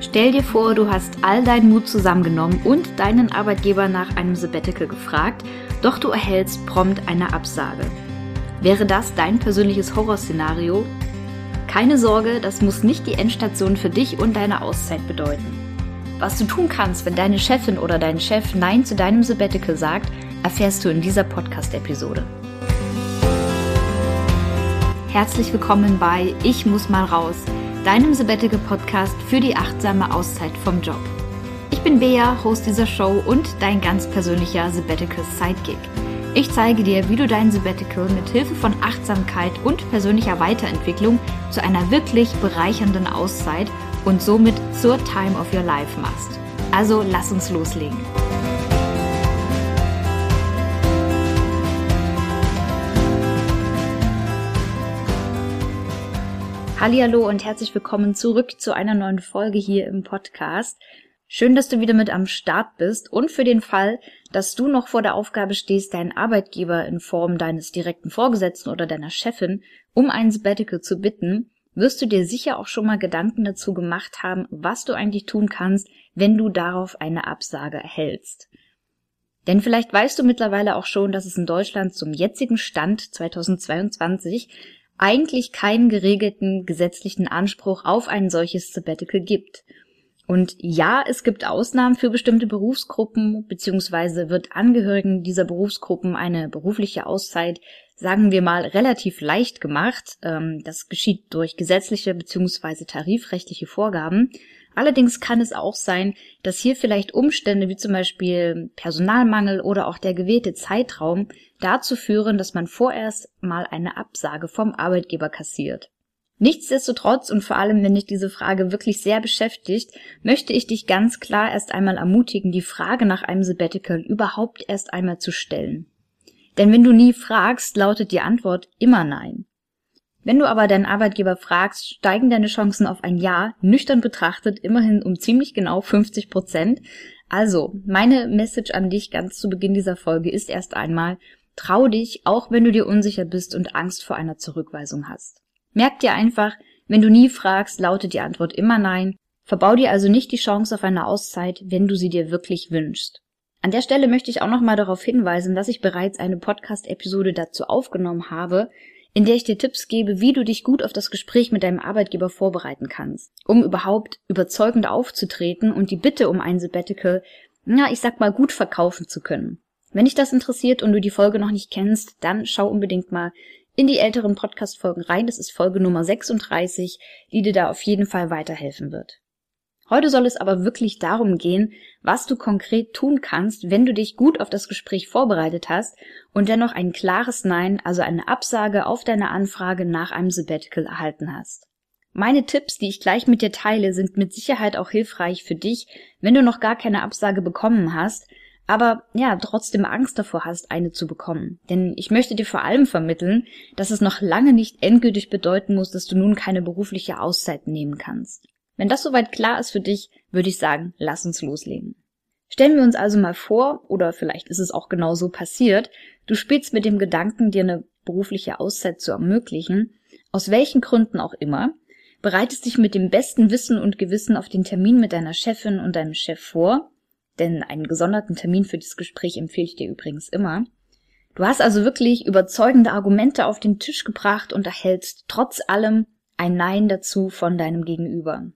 Stell dir vor, du hast all deinen Mut zusammengenommen und deinen Arbeitgeber nach einem Sabbatical gefragt, doch du erhältst prompt eine Absage. Wäre das dein persönliches Horrorszenario? Keine Sorge, das muss nicht die Endstation für dich und deine Auszeit bedeuten. Was du tun kannst, wenn deine Chefin oder dein Chef Nein zu deinem Sabbatical sagt, erfährst du in dieser Podcast-Episode. Herzlich willkommen bei Ich muss mal raus – deinem Sabbatical Podcast für die achtsame Auszeit vom Job. Ich bin Bea, Host dieser Show und dein ganz persönlicher Sabbatical Sidekick. Ich zeige dir, wie du dein Sabbatical mit Hilfe von Achtsamkeit und persönlicher Weiterentwicklung zu einer wirklich bereichernden Auszeit und somit zur Time of Your Life machst. Also lass uns loslegen. Hallo und herzlich willkommen zurück zu einer neuen Folge hier im Podcast. Schön, dass du wieder mit am Start bist und für den Fall, dass du noch vor der Aufgabe stehst, deinen Arbeitgeber in Form deines direkten Vorgesetzten oder deiner Chefin um ein Sabbatical zu bitten, wirst du dir sicher auch schon mal Gedanken dazu gemacht haben, was du eigentlich tun kannst, wenn du darauf eine Absage erhältst. Denn vielleicht weißt du mittlerweile auch schon, dass es in Deutschland zum jetzigen Stand 2022 eigentlich keinen geregelten gesetzlichen Anspruch auf ein solches Sabbatical gibt. Und ja, es gibt Ausnahmen für bestimmte Berufsgruppen, beziehungsweise wird Angehörigen dieser Berufsgruppen eine berufliche Auszeit, sagen wir mal, relativ leicht gemacht. Ähm, das geschieht durch gesetzliche beziehungsweise tarifrechtliche Vorgaben. Allerdings kann es auch sein, dass hier vielleicht Umstände wie zum Beispiel Personalmangel oder auch der gewählte Zeitraum dazu führen, dass man vorerst mal eine Absage vom Arbeitgeber kassiert. Nichtsdestotrotz und vor allem, wenn dich diese Frage wirklich sehr beschäftigt, möchte ich dich ganz klar erst einmal ermutigen, die Frage nach einem Sabbatical überhaupt erst einmal zu stellen. Denn wenn du nie fragst, lautet die Antwort immer nein. Wenn du aber deinen Arbeitgeber fragst, steigen deine Chancen auf ein Ja, nüchtern betrachtet, immerhin um ziemlich genau 50 Prozent. Also, meine Message an dich ganz zu Beginn dieser Folge ist erst einmal, trau dich, auch wenn du dir unsicher bist und Angst vor einer Zurückweisung hast. Merk dir einfach, wenn du nie fragst, lautet die Antwort immer Nein. Verbau dir also nicht die Chance auf eine Auszeit, wenn du sie dir wirklich wünschst. An der Stelle möchte ich auch nochmal darauf hinweisen, dass ich bereits eine Podcast-Episode dazu aufgenommen habe, in der ich dir Tipps gebe, wie du dich gut auf das Gespräch mit deinem Arbeitgeber vorbereiten kannst, um überhaupt überzeugend aufzutreten und die Bitte um ein Sabbatical, na, ich sag mal, gut verkaufen zu können. Wenn dich das interessiert und du die Folge noch nicht kennst, dann schau unbedingt mal in die älteren Podcast-Folgen rein. Das ist Folge Nummer 36, die dir da auf jeden Fall weiterhelfen wird. Heute soll es aber wirklich darum gehen, was du konkret tun kannst, wenn du dich gut auf das Gespräch vorbereitet hast und dennoch ein klares Nein, also eine Absage auf deine Anfrage nach einem Sabbatical erhalten hast. Meine Tipps, die ich gleich mit dir teile, sind mit Sicherheit auch hilfreich für dich, wenn du noch gar keine Absage bekommen hast, aber ja, trotzdem Angst davor hast, eine zu bekommen. Denn ich möchte dir vor allem vermitteln, dass es noch lange nicht endgültig bedeuten muss, dass du nun keine berufliche Auszeit nehmen kannst. Wenn das soweit klar ist für dich, würde ich sagen, lass uns loslegen. Stellen wir uns also mal vor, oder vielleicht ist es auch genau so passiert, du spielst mit dem Gedanken, dir eine berufliche Auszeit zu ermöglichen, aus welchen Gründen auch immer, bereitest dich mit dem besten Wissen und Gewissen auf den Termin mit deiner Chefin und deinem Chef vor, denn einen gesonderten Termin für dieses Gespräch empfehle ich dir übrigens immer. Du hast also wirklich überzeugende Argumente auf den Tisch gebracht und erhältst trotz allem ein Nein dazu von deinem Gegenüber.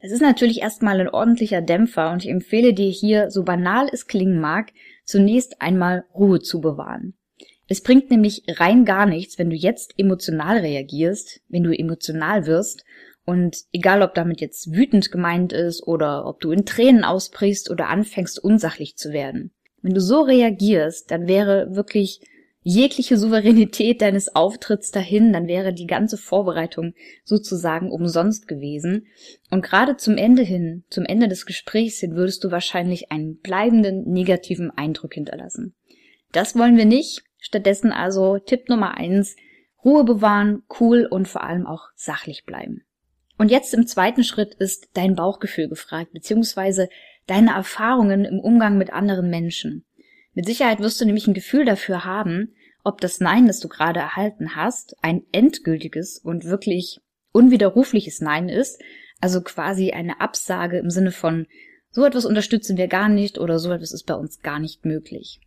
Es ist natürlich erstmal ein ordentlicher Dämpfer und ich empfehle dir hier, so banal es klingen mag, zunächst einmal Ruhe zu bewahren. Es bringt nämlich rein gar nichts, wenn du jetzt emotional reagierst, wenn du emotional wirst und egal ob damit jetzt wütend gemeint ist oder ob du in Tränen ausbrichst oder anfängst unsachlich zu werden. Wenn du so reagierst, dann wäre wirklich jegliche Souveränität deines Auftritts dahin, dann wäre die ganze Vorbereitung sozusagen umsonst gewesen. Und gerade zum Ende hin, zum Ende des Gesprächs hin, würdest du wahrscheinlich einen bleibenden negativen Eindruck hinterlassen. Das wollen wir nicht. Stattdessen also Tipp Nummer eins, Ruhe bewahren, cool und vor allem auch sachlich bleiben. Und jetzt im zweiten Schritt ist dein Bauchgefühl gefragt, beziehungsweise deine Erfahrungen im Umgang mit anderen Menschen. Mit Sicherheit wirst du nämlich ein Gefühl dafür haben, ob das Nein, das du gerade erhalten hast, ein endgültiges und wirklich unwiderrufliches Nein ist, Also quasi eine Absage im Sinne von, so etwas unterstützen wir gar nicht oder so etwas ist bei uns gar nicht möglich.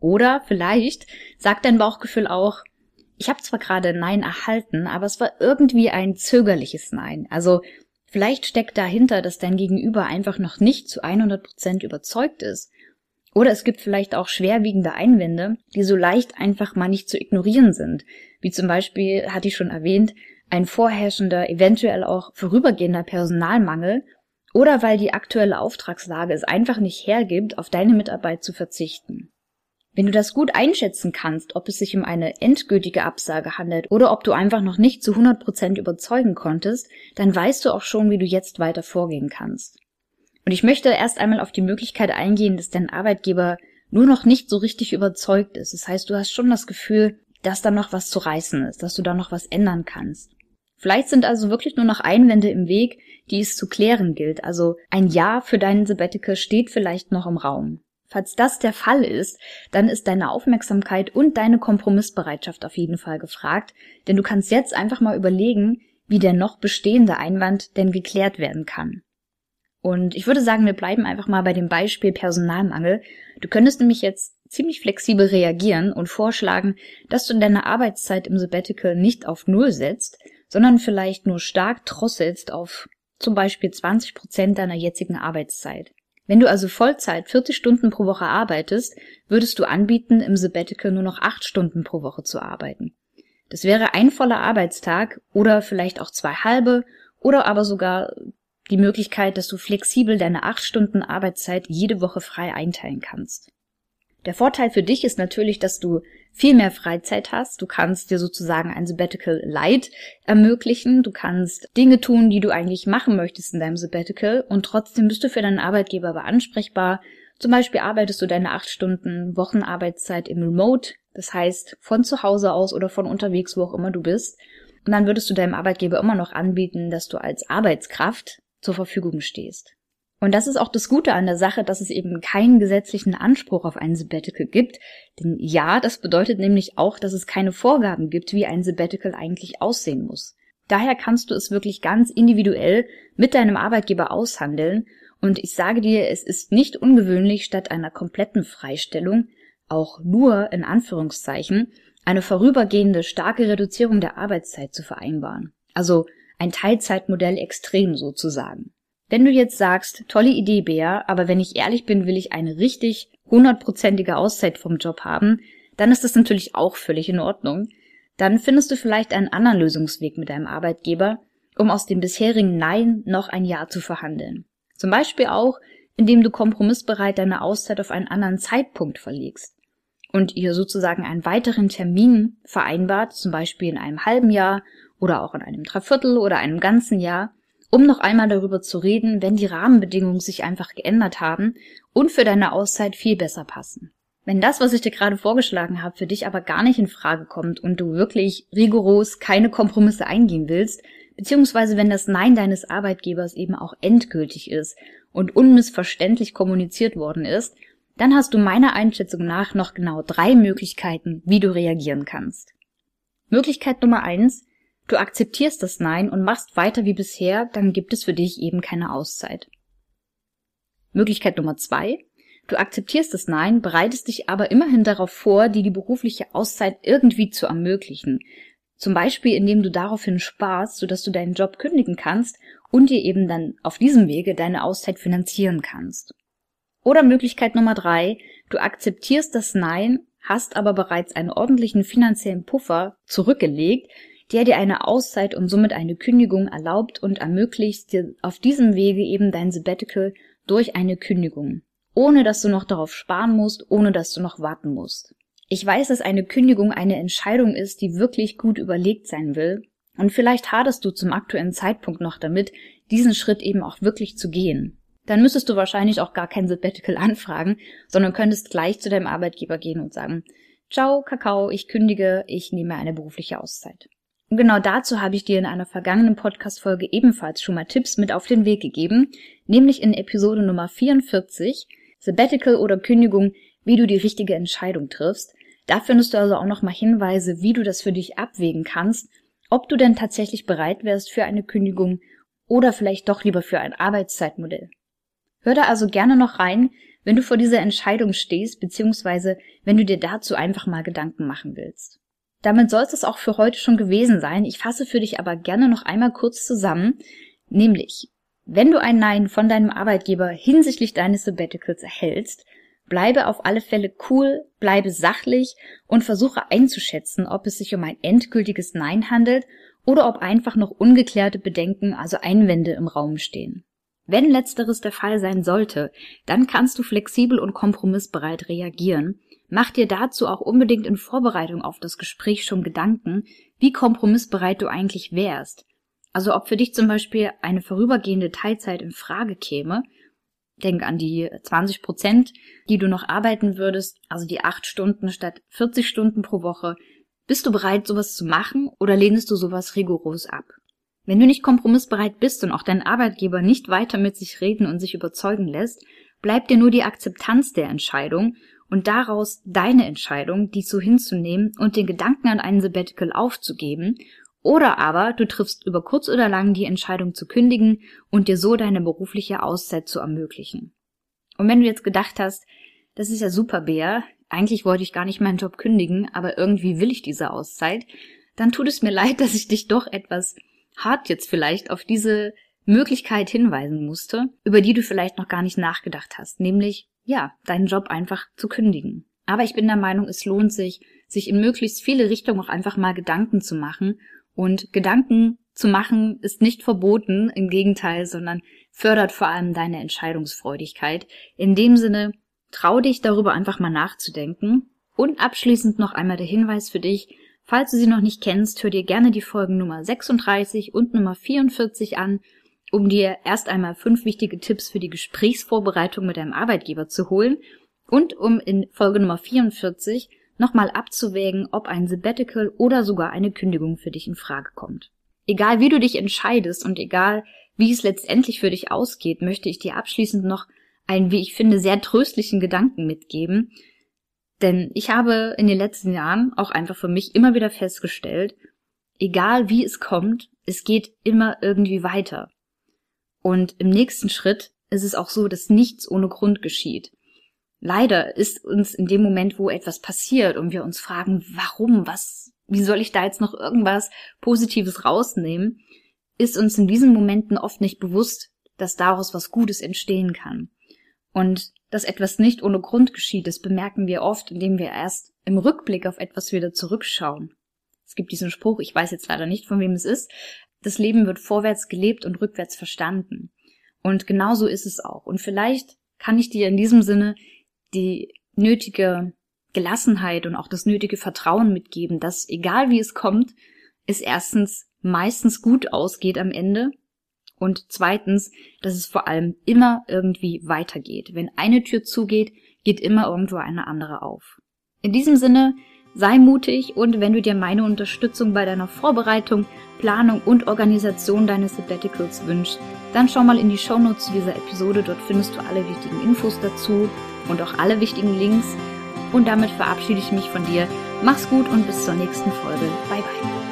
Oder vielleicht sagt dein Bauchgefühl auch, ich habe zwar gerade Nein erhalten, aber es war irgendwie ein zögerliches Nein. Also vielleicht steckt dahinter, dass dein Gegenüber einfach noch nicht zu 100 Prozent überzeugt ist. Oder es gibt vielleicht auch schwerwiegende Einwände, die so leicht einfach mal nicht zu ignorieren sind. Wie zum Beispiel, hatte ich schon erwähnt, ein vorherrschender, eventuell auch vorübergehender Personalmangel oder weil die aktuelle Auftragslage es einfach nicht hergibt, auf deine Mitarbeit zu verzichten. Wenn du das gut einschätzen kannst, ob es sich um eine endgültige Absage handelt oder ob du einfach noch nicht zu 100 Prozent überzeugen konntest, dann weißt du auch schon, wie du jetzt weiter vorgehen kannst. Und ich möchte erst einmal auf die Möglichkeit eingehen, dass dein Arbeitgeber nur noch nicht so richtig überzeugt ist. Das heißt, du hast schon das Gefühl, dass da noch was zu reißen ist, dass du da noch was ändern kannst. Vielleicht sind also wirklich nur noch Einwände im Weg, die es zu klären gilt. Also ein Ja für deinen Sabbatical steht vielleicht noch im Raum. Falls das der Fall ist, dann ist deine Aufmerksamkeit und deine Kompromissbereitschaft auf jeden Fall gefragt, denn du kannst jetzt einfach mal überlegen, wie der noch bestehende Einwand denn geklärt werden kann. Und ich würde sagen, wir bleiben einfach mal bei dem Beispiel Personalmangel. Du könntest nämlich jetzt ziemlich flexibel reagieren und vorschlagen, dass du in deiner Arbeitszeit im Sabbatical nicht auf Null setzt, sondern vielleicht nur stark drosselst auf zum Beispiel 20 Prozent deiner jetzigen Arbeitszeit. Wenn du also Vollzeit 40 Stunden pro Woche arbeitest, würdest du anbieten, im Sabbatical nur noch 8 Stunden pro Woche zu arbeiten. Das wäre ein voller Arbeitstag oder vielleicht auch zwei halbe oder aber sogar die Möglichkeit, dass du flexibel deine 8 Stunden Arbeitszeit jede Woche frei einteilen kannst. Der Vorteil für dich ist natürlich, dass du viel mehr Freizeit hast. Du kannst dir sozusagen ein Sabbatical Light ermöglichen. Du kannst Dinge tun, die du eigentlich machen möchtest in deinem Sabbatical und trotzdem bist du für deinen Arbeitgeber aber ansprechbar. Zum Beispiel arbeitest du deine acht Stunden Wochenarbeitszeit im Remote, das heißt von zu Hause aus oder von unterwegs, wo auch immer du bist. Und dann würdest du deinem Arbeitgeber immer noch anbieten, dass du als Arbeitskraft zur Verfügung stehst. Und das ist auch das Gute an der Sache, dass es eben keinen gesetzlichen Anspruch auf ein Sabbatical gibt. Denn ja, das bedeutet nämlich auch, dass es keine Vorgaben gibt, wie ein Sabbatical eigentlich aussehen muss. Daher kannst du es wirklich ganz individuell mit deinem Arbeitgeber aushandeln. Und ich sage dir, es ist nicht ungewöhnlich, statt einer kompletten Freistellung auch nur in Anführungszeichen eine vorübergehende starke Reduzierung der Arbeitszeit zu vereinbaren. Also ein Teilzeitmodell extrem sozusagen. Wenn du jetzt sagst, tolle Idee, Bea, aber wenn ich ehrlich bin, will ich eine richtig hundertprozentige Auszeit vom Job haben, dann ist das natürlich auch völlig in Ordnung. Dann findest du vielleicht einen anderen Lösungsweg mit deinem Arbeitgeber, um aus dem bisherigen Nein noch ein Ja zu verhandeln. Zum Beispiel auch, indem du kompromissbereit deine Auszeit auf einen anderen Zeitpunkt verlegst und ihr sozusagen einen weiteren Termin vereinbart, zum Beispiel in einem halben Jahr oder auch in einem Dreiviertel oder einem ganzen Jahr, um noch einmal darüber zu reden, wenn die Rahmenbedingungen sich einfach geändert haben und für deine Auszeit viel besser passen. Wenn das, was ich dir gerade vorgeschlagen habe, für dich aber gar nicht in Frage kommt und du wirklich rigoros keine Kompromisse eingehen willst, beziehungsweise wenn das Nein deines Arbeitgebers eben auch endgültig ist und unmissverständlich kommuniziert worden ist, dann hast du meiner Einschätzung nach noch genau drei Möglichkeiten, wie du reagieren kannst. Möglichkeit Nummer eins, du akzeptierst das Nein und machst weiter wie bisher, dann gibt es für dich eben keine Auszeit. Möglichkeit Nummer zwei. Du akzeptierst das Nein, bereitest dich aber immerhin darauf vor, dir die berufliche Auszeit irgendwie zu ermöglichen. Zum Beispiel, indem du daraufhin sparst, sodass du deinen Job kündigen kannst und dir eben dann auf diesem Wege deine Auszeit finanzieren kannst. Oder Möglichkeit Nummer drei. Du akzeptierst das Nein, hast aber bereits einen ordentlichen finanziellen Puffer zurückgelegt, der dir eine Auszeit und somit eine Kündigung erlaubt und ermöglicht dir auf diesem Wege eben dein Sabbatical durch eine Kündigung, ohne dass du noch darauf sparen musst, ohne dass du noch warten musst. Ich weiß, dass eine Kündigung eine Entscheidung ist, die wirklich gut überlegt sein will, und vielleicht haderst du zum aktuellen Zeitpunkt noch damit, diesen Schritt eben auch wirklich zu gehen. Dann müsstest du wahrscheinlich auch gar kein Sabbatical anfragen, sondern könntest gleich zu deinem Arbeitgeber gehen und sagen, Ciao, Kakao, ich kündige, ich nehme eine berufliche Auszeit. Genau dazu habe ich dir in einer vergangenen Podcast-Folge ebenfalls schon mal Tipps mit auf den Weg gegeben, nämlich in Episode Nummer 44, Sabbatical oder Kündigung, wie du die richtige Entscheidung triffst. Da findest du also auch nochmal Hinweise, wie du das für dich abwägen kannst, ob du denn tatsächlich bereit wärst für eine Kündigung oder vielleicht doch lieber für ein Arbeitszeitmodell. Hör da also gerne noch rein, wenn du vor dieser Entscheidung stehst, beziehungsweise wenn du dir dazu einfach mal Gedanken machen willst. Damit soll es auch für heute schon gewesen sein. Ich fasse für dich aber gerne noch einmal kurz zusammen, nämlich, wenn du ein Nein von deinem Arbeitgeber hinsichtlich deines Sabbaticals erhältst, bleibe auf alle Fälle cool, bleibe sachlich und versuche einzuschätzen, ob es sich um ein endgültiges Nein handelt oder ob einfach noch ungeklärte Bedenken, also Einwände im Raum stehen. Wenn letzteres der Fall sein sollte, dann kannst du flexibel und kompromissbereit reagieren. Mach dir dazu auch unbedingt in Vorbereitung auf das Gespräch schon Gedanken, wie kompromissbereit du eigentlich wärst. Also ob für dich zum Beispiel eine vorübergehende Teilzeit in Frage käme. Denk an die 20 Prozent, die du noch arbeiten würdest, also die acht Stunden statt 40 Stunden pro Woche. Bist du bereit, sowas zu machen oder lehnst du sowas rigoros ab? Wenn du nicht kompromissbereit bist und auch dein Arbeitgeber nicht weiter mit sich reden und sich überzeugen lässt, bleibt dir nur die Akzeptanz der Entscheidung und daraus deine Entscheidung, dies so hinzunehmen und den Gedanken an einen Sabbatical aufzugeben, oder aber du triffst über kurz oder lang die Entscheidung zu kündigen und dir so deine berufliche Auszeit zu ermöglichen. Und wenn du jetzt gedacht hast, das ist ja super, Bär, eigentlich wollte ich gar nicht meinen Job kündigen, aber irgendwie will ich diese Auszeit, dann tut es mir leid, dass ich dich doch etwas hart jetzt vielleicht auf diese Möglichkeit hinweisen musste, über die du vielleicht noch gar nicht nachgedacht hast, nämlich, ja, deinen Job einfach zu kündigen. Aber ich bin der Meinung, es lohnt sich, sich in möglichst viele Richtungen auch einfach mal Gedanken zu machen. Und Gedanken zu machen ist nicht verboten, im Gegenteil, sondern fördert vor allem deine Entscheidungsfreudigkeit. In dem Sinne, trau dich darüber einfach mal nachzudenken. Und abschließend noch einmal der Hinweis für dich, Falls du sie noch nicht kennst, hör dir gerne die Folgen Nummer 36 und Nummer 44 an, um dir erst einmal fünf wichtige Tipps für die Gesprächsvorbereitung mit deinem Arbeitgeber zu holen und um in Folge Nummer 44 nochmal abzuwägen, ob ein Sabbatical oder sogar eine Kündigung für dich in Frage kommt. Egal wie du dich entscheidest und egal wie es letztendlich für dich ausgeht, möchte ich dir abschließend noch einen, wie ich finde, sehr tröstlichen Gedanken mitgeben, denn ich habe in den letzten Jahren auch einfach für mich immer wieder festgestellt, egal wie es kommt, es geht immer irgendwie weiter. Und im nächsten Schritt ist es auch so, dass nichts ohne Grund geschieht. Leider ist uns in dem Moment, wo etwas passiert und wir uns fragen, warum, was, wie soll ich da jetzt noch irgendwas Positives rausnehmen, ist uns in diesen Momenten oft nicht bewusst, dass daraus was Gutes entstehen kann. Und dass etwas nicht ohne Grund geschieht, das bemerken wir oft, indem wir erst im Rückblick auf etwas wieder zurückschauen. Es gibt diesen Spruch, ich weiß jetzt leider nicht, von wem es ist, das Leben wird vorwärts gelebt und rückwärts verstanden. Und genauso ist es auch. Und vielleicht kann ich dir in diesem Sinne die nötige Gelassenheit und auch das nötige Vertrauen mitgeben, dass egal wie es kommt, es erstens meistens gut ausgeht am Ende und zweitens, dass es vor allem immer irgendwie weitergeht. Wenn eine Tür zugeht, geht immer irgendwo eine andere auf. In diesem Sinne, sei mutig und wenn du dir meine Unterstützung bei deiner Vorbereitung, Planung und Organisation deines Sabbaticals wünschst, dann schau mal in die Shownotes zu dieser Episode. Dort findest du alle wichtigen Infos dazu und auch alle wichtigen Links. Und damit verabschiede ich mich von dir. Mach's gut und bis zur nächsten Folge. Bye bye.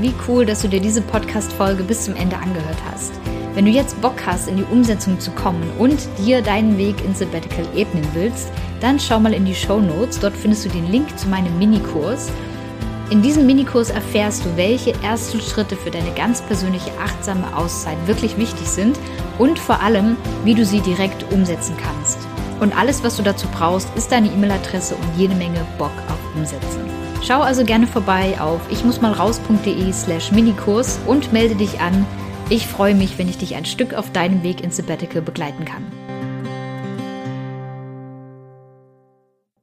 Wie cool, dass du dir diese Podcast-Folge bis zum Ende angehört hast. Wenn du jetzt Bock hast, in die Umsetzung zu kommen und dir deinen Weg ins Sabbatical ebnen willst, dann schau mal in die Show Notes. Dort findest du den Link zu meinem Minikurs. In diesem Minikurs erfährst du, welche ersten Schritte für deine ganz persönliche achtsame Auszeit wirklich wichtig sind und vor allem, wie du sie direkt umsetzen kannst. Und alles, was du dazu brauchst, ist deine E-Mail-Adresse und jede Menge Bock auf Umsetzen. Schau also gerne vorbei auf ichmussmalraus.de slash Minikurs und melde dich an. Ich freue mich, wenn ich dich ein Stück auf deinem Weg ins Sabbatical begleiten kann.